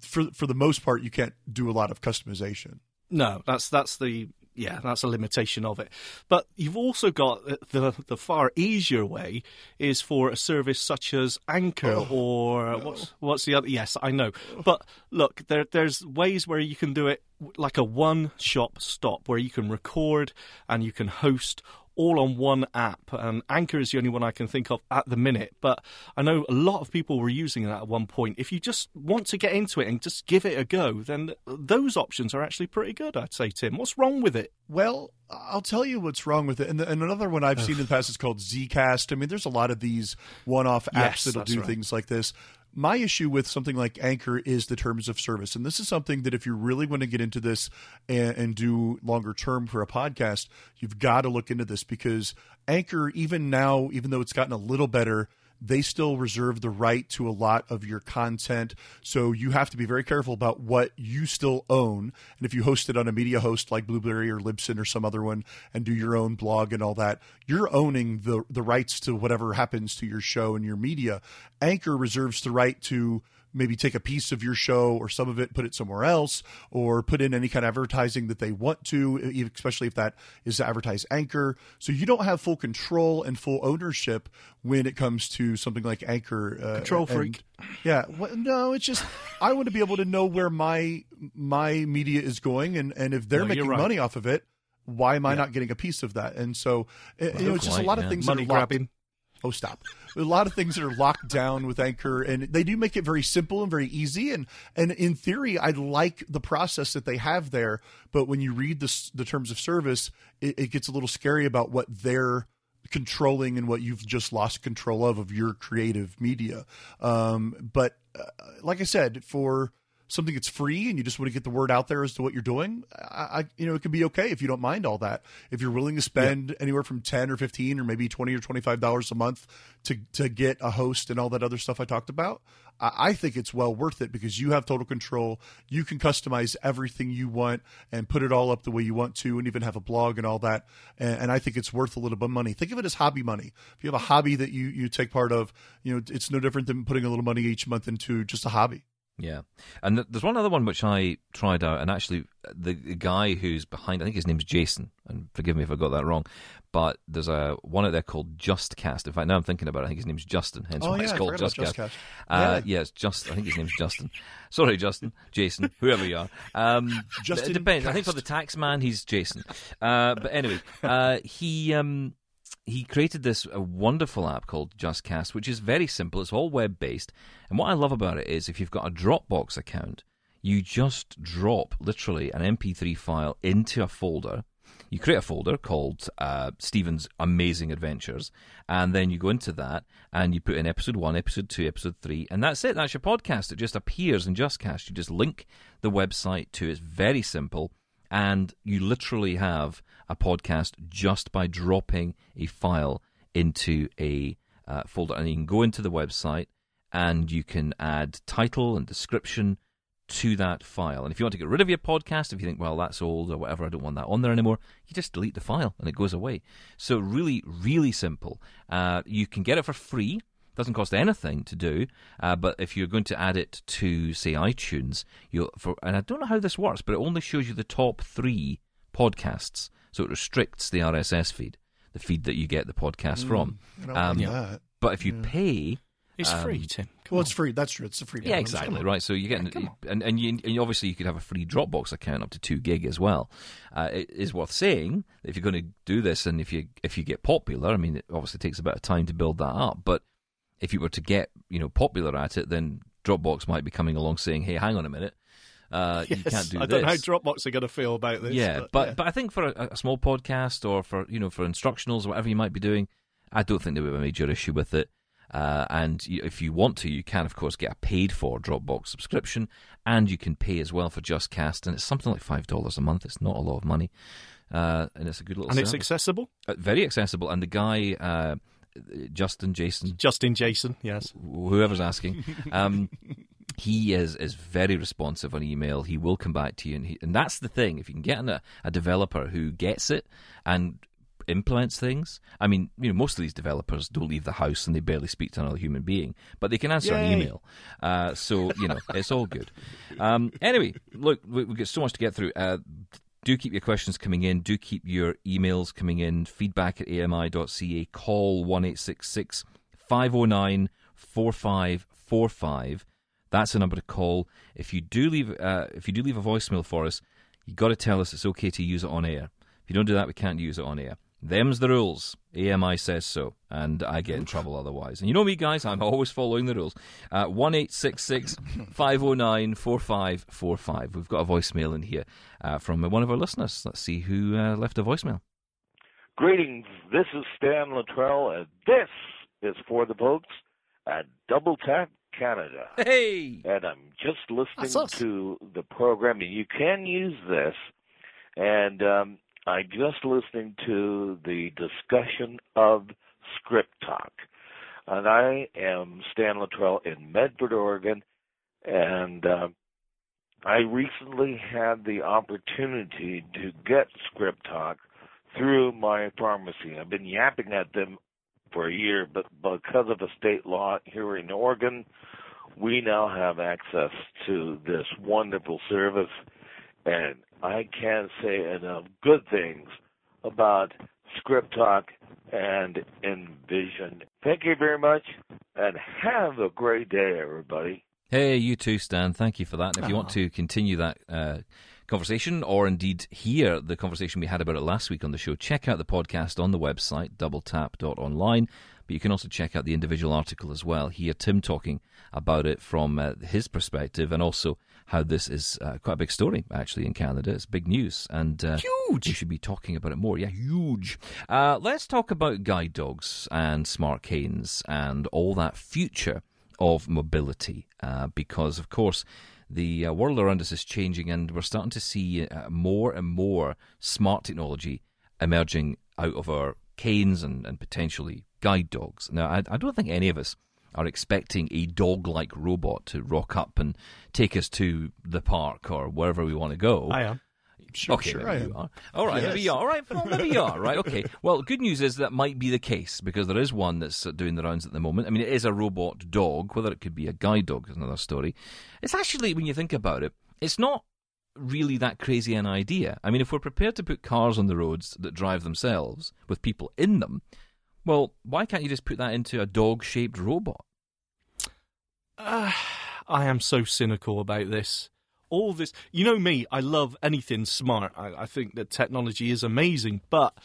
for for the most part, you can't do a lot of customization. No, that's that's the yeah, that's a limitation of it. But you've also got uh, the the far easier way is for a service such as Anchor oh, or no. what's what's the other? Yes, I know. But look, there there's ways where you can do it like a one shop stop where you can record and you can host all on one app. And Anchor is the only one I can think of at the minute. But I know a lot of people were using that at one point. If you just want to get into it and just give it a go, then those options are actually pretty good, I'd say, Tim. What's wrong with it? Well, I'll tell you what's wrong with it. And, the, and another one I've seen in the past is called Zcast. I mean, there's a lot of these one off apps yes, that'll do right. things like this my issue with something like Anchor is the terms of service. And this is something that if you really want to get into this and, and do longer term for a podcast, you've got to look into this because Anchor, even now, even though it's gotten a little better, they still reserve the right to a lot of your content. So you have to be very careful about what you still own. And if you host it on a media host like Blubrry or Libsyn or some other one and do your own blog and all that, you're owning the the rights to whatever happens to your show and your media. Anchor reserves the right to maybe take a piece of your show or some of it, put it somewhere else, or put in any kind of advertising that they want to, especially if that is to advertise Anchor. So you don't have full control and full ownership when it comes to something like Anchor. Uh, control freak. yeah. Well, no, it's just I want to be able to know where my my media is going, and and if they're no, making right. money off of it. Why am I yeah. not getting a piece of that? And so, well, you know, it's just a lot of things. Money grabbing. Oh, stop. a lot of things that are locked down with Anchor, and they do make it very simple and very easy. And, and in theory, I like the process that they have there. But when you read the, the terms of service, it, it gets a little scary about what they're controlling and what you've just lost control of, of your creative media. Um, but uh, like I said, for something that's free and you just want to get the word out there as to what you're doing, I, I you know, it can be okay if you don't mind all that. If you're willing to spend yeah. anywhere from 10 or 15 or maybe 20 or $25 a month to, to get a host and all that other stuff I talked about, I, I think it's well worth it because you have total control. You can customize everything you want and put it all up the way you want to, and even have a blog and all that. And, and I think it's worth a little bit of money. Think of it as hobby money. If you have a hobby that you you take part of, you know, it's no different than putting a little money each month into just a hobby. Yeah, and th- there's one other one which I tried out, and actually, the, the guy who's behind, I think his name's Jason, and forgive me if I got that wrong, but there's a one out there called JustCast. In fact, now I'm thinking about it, I think his name's Justin, hence Oh, why yeah, it's called about JustCast. JustCast. Uh, Yeah. yeah. it's just, I think his name's Justin. *laughs* Sorry, Justin, Jason, whoever you are. Um, Justin it depends. I think for the tax man, he's Jason. Uh, but anyway, uh, he. Um, he created this a wonderful app called JustCast, which is very simple. It's all web based, and what I love about it is if you've got a Dropbox account, you just drop literally an MP3 file into a folder. You create a folder called uh, Steven's Amazing Adventures, and then you go into that and you put in episode one, episode two, episode three, and that's it. That's your podcast. It just appears in JustCast. You just link the website to it. It's very simple and you literally have a podcast just by dropping a file into a uh, folder. And you can go into the website and you can add title and description to that file. And if you want to get rid of your podcast, if you think, well, that's old or whatever, I don't want that on there anymore, you just delete the file and it goes away. So, really, really simple. Uh, you can get it for free. Doesn't cost anything to do, uh, but if you're going to add it to, say, iTunes, you'll for and I don't know how this works, but it only shows you the top three podcasts, so it restricts the RSS feed, the feed that you get the podcast from. Um, like that. But if you pay, It's Um, free, Tim. Come Well, on. it's free. That's true. It's a free. yeah, program. exactly right. So you get come on. and and, you, and obviously you could have a free Dropbox account up to two gig as well. Uh, it is worth saying that if you're going to do this and if you if you get popular, I mean, it obviously takes a bit of time to build that up, but if you were to get you know popular at it, then Dropbox might be coming along saying, "Hey, hang on a minute, uh, you can't do I this." don't know how Dropbox are going to feel about this. yeah, but yeah. but I think for a, a small podcast or for you know for instructionals or whatever you might be doing, I don't think there would be a major issue with it. Uh, and you, if you want to, you can of course get a paid for Dropbox subscription, and you can pay as well for JustCast, and it's something like five dollars a month. It's not a lot of money, uh, and it's a good little. and it's accessible. Uh, very accessible. And the guy, uh, Justin, Jason, Justin Jason, yes. whoever's asking, *laughs* um, he is is very responsive on email. He will come back to you, and he, and that's the thing. If you can get a, a developer who gets it and implements things, I mean, you know, most of these developers don't leave the house and they barely speak to another human being, but they can answer an email. Uh, so you know, it's all good. Um, anyway, look, we, we've got so much to get through. Uh, do keep your questions coming in. Do keep your emails coming in. Feedback at ami.ca. Call 1 509 4545. That's the number to call. If you do leave, uh, if you do leave a voicemail for us, you've got to tell us it's okay to use it on air. If you don't do that, we can't use it on air. Them's the rules. AMI says so, and I get in trouble otherwise. And you know me, guys, I'm always following the rules. Uh, One eight six six five zero nine four five four five. We've got a voicemail in here uh, from one of our listeners. Let's see who uh, left a voicemail. Greetings. This is Stan Luttrell, and this is for the folks at Double Tap Canada. Hey, And I'm just listening to the program, and you can use this. And um, I'm just listening to the discussion of Script Talk. And I am Stan Luttrell in Medford, Oregon, and uh, I recently had the opportunity to get Script Talk through my pharmacy. I've been yapping at them for a year, but because of a state law here in Oregon, we now have access to this wonderful service, and I can't say enough good things about Script Talk and Envision. Thank you very much, and have a great day, everybody. Hey, you too, Stan. Thank you for that. And if you want to continue that uh, conversation, or indeed hear the conversation we had about it last week on the show, check out the podcast on the website, doubletap.online. But you can also check out the individual article as well. Hear Tim talking about it from uh, his perspective and also how this is uh, quite a big story, actually, in Canada. It's big news. And uh, Huge. we should be talking about it more. Yeah, huge. Uh, let's talk about guide dogs and smart canes and all that future of mobility, uh, because of course the uh, world around us is changing, and we're starting to see uh, more and more smart technology emerging out of our canes and, and potentially guide dogs. Now, I, I don't think any of us are expecting a dog-like robot to rock up and take us to the park or wherever we want to go. I am. Sure, okay, sure I you am. are. All right, maybe you are. All right, well, maybe you are. Right, okay. *laughs* Well, good news is that might be the case because there is one that's uh, doing the rounds at the moment. I mean, it is a robot dog. Whether it could be a guide dog is another story. It's actually, when you think about it, it's not really that crazy an idea. I mean, if we're prepared to put cars on the roads that drive themselves with people in them, well, why can't you just put that into a dog-shaped robot? Uh, *sighs* I am so cynical about this. All this, you know me, I love anything smart. I, I think that technology is amazing, but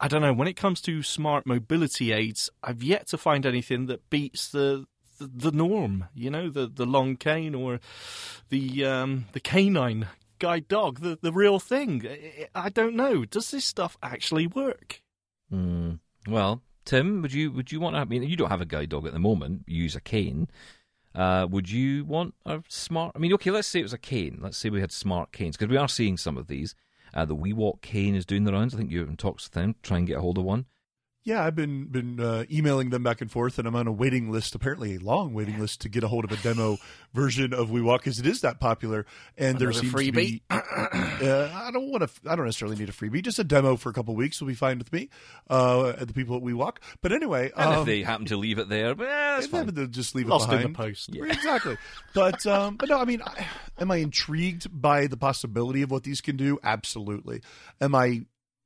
I don't know. When it comes to smart mobility aids, I've yet to find anything that beats the the, norm. You know, the the long cane or the um, the canine guide dog, the the real thing. I, don't know. Does this stuff actually work? Hmm. Well, Tim, would you would you want? To? I mean, you don't have a guide dog at the moment. You use a cane. Uh, would you want a smart? I mean, okay, let's say it was a cane. Let's say we had smart canes because we are seeing some of these. Uh, the WeWalk cane is doing the rounds. I think you're in talks with them. Try and get a hold of one. Yeah, I've been been uh, emailing them back and forth, and I'm on a waiting list. Apparently, a long waiting list to get a hold of a demo *laughs* version of WeWalk because it is that popular. And there Another seems to be. *clears throat* uh, I don't want to. I don't necessarily need a freebie. Just a demo for a couple of weeks will be fine with me. Uh, the people at WeWalk, But anyway, And if um, they happen to leave it there, but yeah, that's if they fine. happen to just leave Lost it in behind. the post. Exactly. But um, but no, I mean, I, am I intrigued by the possibility of what these can do? Absolutely. Am I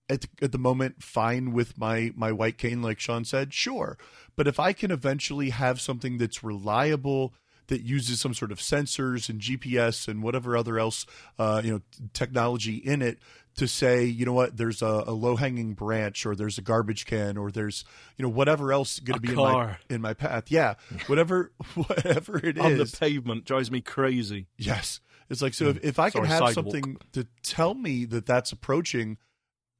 at the, at the moment fine with my my white cane, like Shaun said? Sure. But if I can eventually have something that's reliable. That uses some sort of sensors and GPS and whatever other else, uh, you know, technology in it to say, you know what, there's a, a low hanging branch or there's a garbage can or there's, you know, whatever else going to be in my in my path. Yeah, *laughs* whatever whatever it is. On the pavement drives me crazy. Yes. It's like, so if, if I can have sidewalk. something to tell me that that's approaching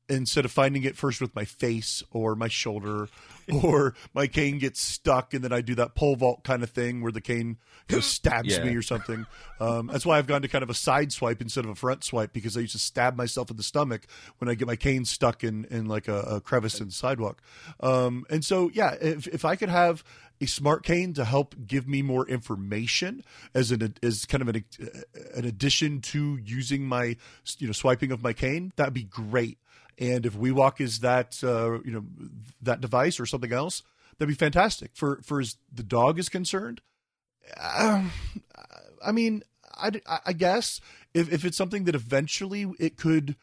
instead of finding it first with my face or my shoulder or *laughs* my cane gets stuck and then I do that pole vault kind of thing where the cane know, stabs Yeah. me or something. Um, that's why I've gone to kind of a side swipe instead of a front swipe because I used to stab myself in the stomach when I get my cane stuck in, in like a, a crevice in the sidewalk. Um, and so, yeah, if, if I could have a smart cane to help give me more information as an as kind of an an addition to using my you know swiping of my cane, that'd be great. And if WeWalk is that uh, you know that device or something else, that'd be fantastic. For for as the dog is concerned, um, I mean, I, I guess if if it's something that eventually it could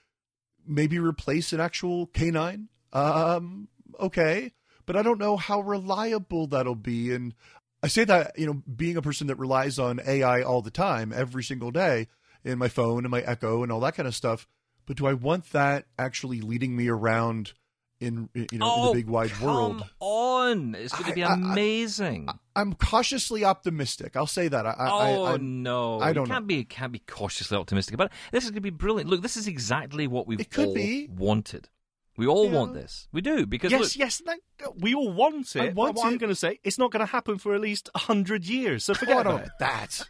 maybe replace an actual canine, um, okay. But I don't know how reliable that'll be. And I say that, you know, being a person that relies on AI all the time, every single day, in my phone and my Echo and all that kind of stuff. But do I want that actually leading me around in you know in the oh, big wide world? Oh, on! It's going to be I- I- I- amazing. I'm cautiously optimistic. I'll say that. I, I, oh I, I'm- no! I don't can't know. be can't be cautiously optimistic about it. This is going to be brilliant. Look, this is exactly what we've could all be. wanted. We all Yeah. want this. We do because yes, look, yes, no, no, we all want it. Want what I'm going to say, it's not going to happen for at least hundred years. So forget Oh, I don't about it. that.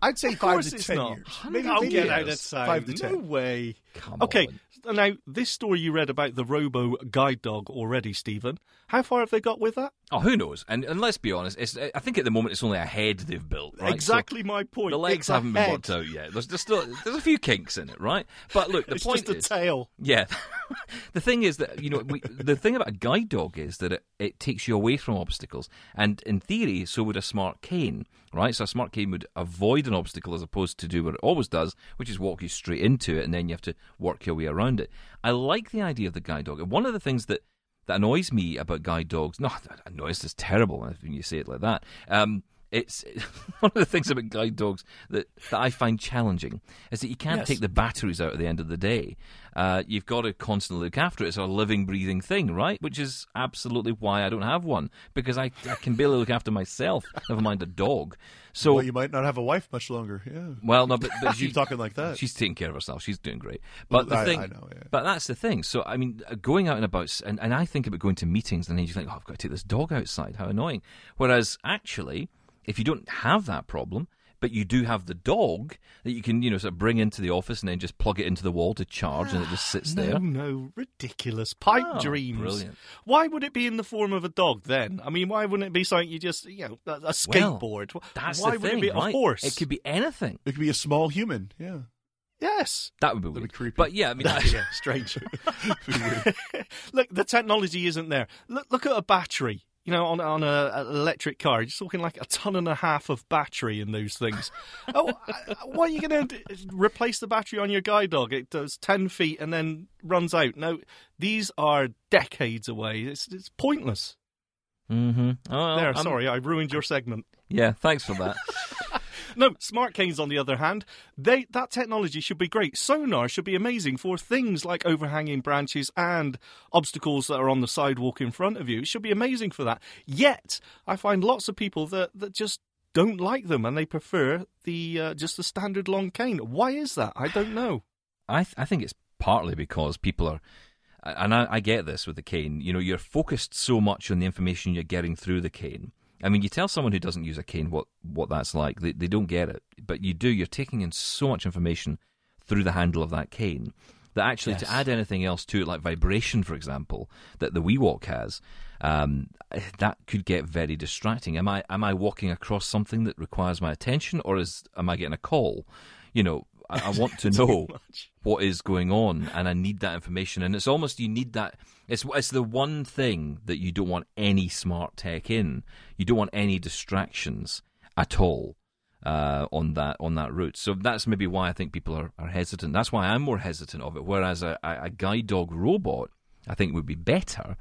I'd say five to ten not. years. Maybe I'll maybe get years. out of time. Five to No way. Come okay, on. now this story you read about the Robo Guide Dog already, Steven. How far have they got with that? Oh, who knows? And and let's be honest, it's, I think at the moment it's only a head they've built. Right? So exactly my point. the legs It's haven't been worked out yet. There's, there's still there's a few kinks in it, right? But look, the It's point just a is, tail. Yeah. *laughs* the thing is that, you know, we, the thing about a guide dog is that it, it takes you away from obstacles. And in theory, so would a smart cane, right? So a smart cane would avoid an obstacle as opposed to do what it always does, which is walk you straight into it and then you have to work your way around it. I like the idea of the guide dog. And one of the things that, that annoys me about guide dogs, *laughs* no, annoys is terrible when you say it like that. Um, it's *laughs* one of the things about guide dogs that, that I find challenging is that you can't Yes. take the batteries out at the end of the day. Uh, you've got to constantly look after it. It's a living, breathing thing, right? Which is absolutely why I don't have one because I, I can barely look after myself. *laughs* Never mind a dog. So well, you might not have a wife much longer. Yeah. well, no, but, but *laughs* Keep she- talking like that. She's taking care of herself. She's doing great. But the I- thing, I know, yeah. but that's the thing. So I mean, going out and about, and, and I think about going to meetings, and then you think, oh, I've got to take this dog outside. How annoying. Whereas actually, if you don't have that problem, but you do have the dog that you can, you know, sort of bring into the office and then just plug it into the wall to charge, and it just sits *sighs* no, there. no, ridiculous pipe Oh, dreams. brilliant. Why would it be in the form of a dog then? I mean, why wouldn't it be something you just, you know, a, a Well, skateboard? That's why the would thing, it be right? a horse? It could be anything. It could be a small human. Yeah. yes. That would be That'd be weird. creepy. But yeah, I mean, *laughs* I- yeah, strange. *laughs* *laughs* look, the technology isn't there. Look, look at a battery. You know, on on a, an electric car, you're talking like a ton and a half of battery in those things. *laughs* oh, uh, what are you going to replace the battery on your guide dog? It does ten feet and then runs out. No, these are decades away. It's it's pointless. mm-hmm. Oh, there, I'm- sorry, I ruined your segment. Yeah, thanks for that. No, smart canes, on the other hand, they that technology should be great. Sonar should be amazing for things like overhanging branches and obstacles that are on the sidewalk in front of you. It should be amazing for that. Yet, I find lots of people that, that just don't like them and they prefer the uh, just the standard long cane. Why is that? I don't know. I th- I think it's partly because people are, and I, I get this with the cane. You know, you're focused so much on the information you're getting through the cane. I mean, you tell someone who doesn't use a cane what what that's like, they they don't get it. But you do. You're taking in so much information through the handle of that cane that actually to add anything else to it, like vibration, for example, that the WeWalk has, um, that could get very distracting. Am I am I walking across something that requires my attention, or is am I getting a call? You know, I, I want to *laughs* know what is going on, and I need that information. And it's almost you need that. It's it's the one thing that you don't want any smart tech in. You don't want any distractions at all uh, on that on that route. So that's maybe why I think people are, are hesitant. That's why I'm more hesitant of it. Whereas a, a, a guide dog robot, I think would be better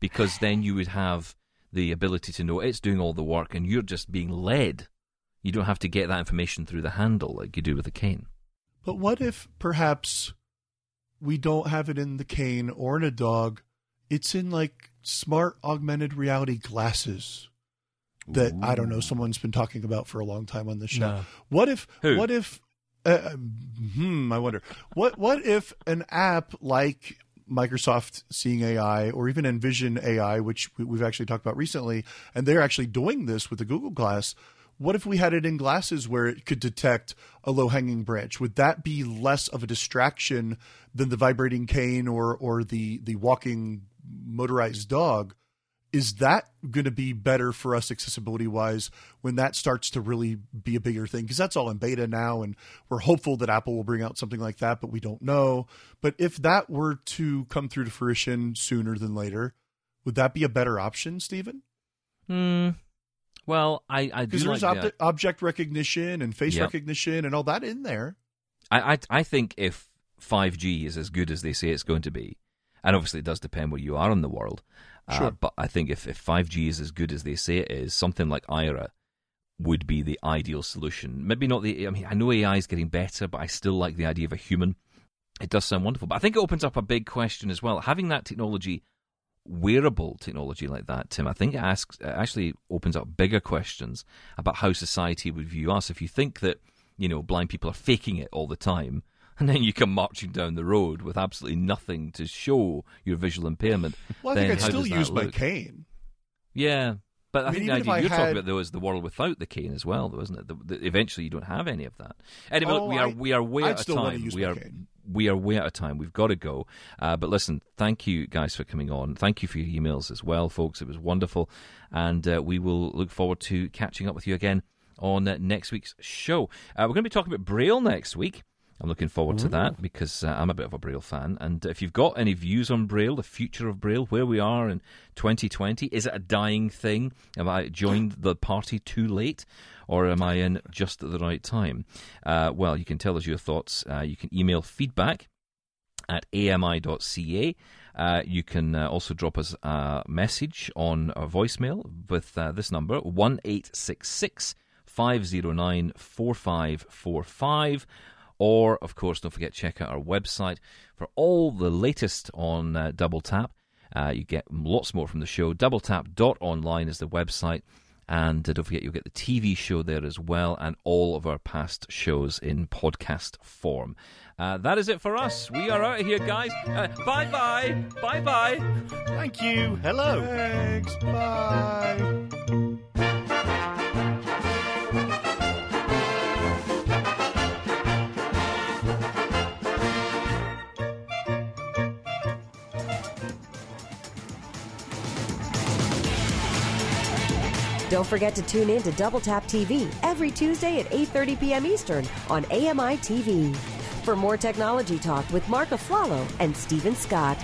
because then you would have the ability to know it's doing all the work and you're just being led. You don't have to get that information through the handle like you do with a cane. But what if perhaps we don't have it in the cane or in a dog? It's in like smart augmented reality glasses that I don't know someone's been talking about for a long time on the show. No. What if Who? what if uh, hmm I wonder. What what if an app like Microsoft Seeing AI or even Envision AI, which we've actually talked about recently, and they're actually doing this with the Google Glass. What if we had it in glasses where it could detect a low hanging branch? Would that be less of a distraction than the vibrating cane or or the the walking motorized dog? Is that going to be better for us accessibility wise when that starts to really be a bigger thing? Because that's all in beta now, and we're hopeful that Apple will bring out something like that, but we don't know. But if that were to come through to fruition sooner than later, would that be a better option, Steven? Hmm. Well, I, I do Because like there's ob- object recognition and face Yep. recognition and all that in there. I, I I think if 5G is as good as they say it's going to be, and obviously it does depend where you are in the world, uh, Sure. but I think if, if 5G is as good as they say it is, something like Aira would be the ideal solution. Maybe not the. I mean, I know AI is getting better, but I still like the idea of a human. It does sound wonderful, but I think it opens up a big question as well. Having that technology, wearable technology like that, Tim, I think it asks it actually opens up bigger questions about how society would view us. If you think that you know blind people are faking it all the time, *laughs* and then you come marching down the road with absolutely nothing to show your visual impairment, *laughs* Well, I think I'd still use my cane. Yeah. But I, I mean, think the idea you're talking about though is the world without the cane as well, though, isn't it? The, the, eventually, you don't have any of that. Anyway, look, Oh, we are I- we are way I'd out of time. use We my are cane. We are way out of time. We've got to go. Uh, but listen, thank you guys for coming on. Thank you for your emails as well, folks. It was wonderful, and uh, we will look forward to catching up with you again on uh, next week's show. Uh, we're going to be talking about Braille next week. I'm looking forward to that because uh, I'm a bit of a Braille fan. And if you've got any views on Braille, the future of Braille, where we are in 2020, is it a dying thing? Have I joined the party too late? Or am I in just at the right time? Uh, well, you can tell us your thoughts. Uh, you can email feedback at ami.ca. Uh, you can uh, also drop us a message on our voicemail with uh, this number, 1866 509 4545. Or, of course, don't forget, check out our website for all the latest on uh, Double Tap. Uh, you get lots more from the show. Doubletap.online is the website. And uh, don't forget, you'll get the TV show there as well, and all of our past shows in podcast form. Uh, that is it for us. We are out of here, guys. Uh, bye bye. Bye bye. Thank you. Hello. Thanks. Bye. Don't forget to tune in to Double Tap TV every Tuesday at 8:30 p.m. Eastern on AMI TV. For more technology talk with Mark Aflalo and Steven Scott.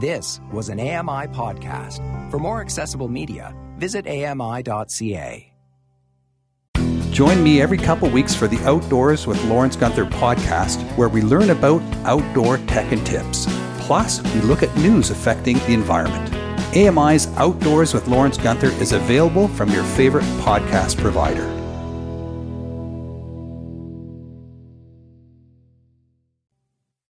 This was an AMI podcast. For more accessible media, visit ami.ca. Join me every couple weeks for the Outdoors with Lawrence Gunther podcast, where we learn about outdoor tech and tips. Plus, we look at news affecting the environment. AMI's Outdoors with Lawrence Gunther is available from your favorite podcast provider.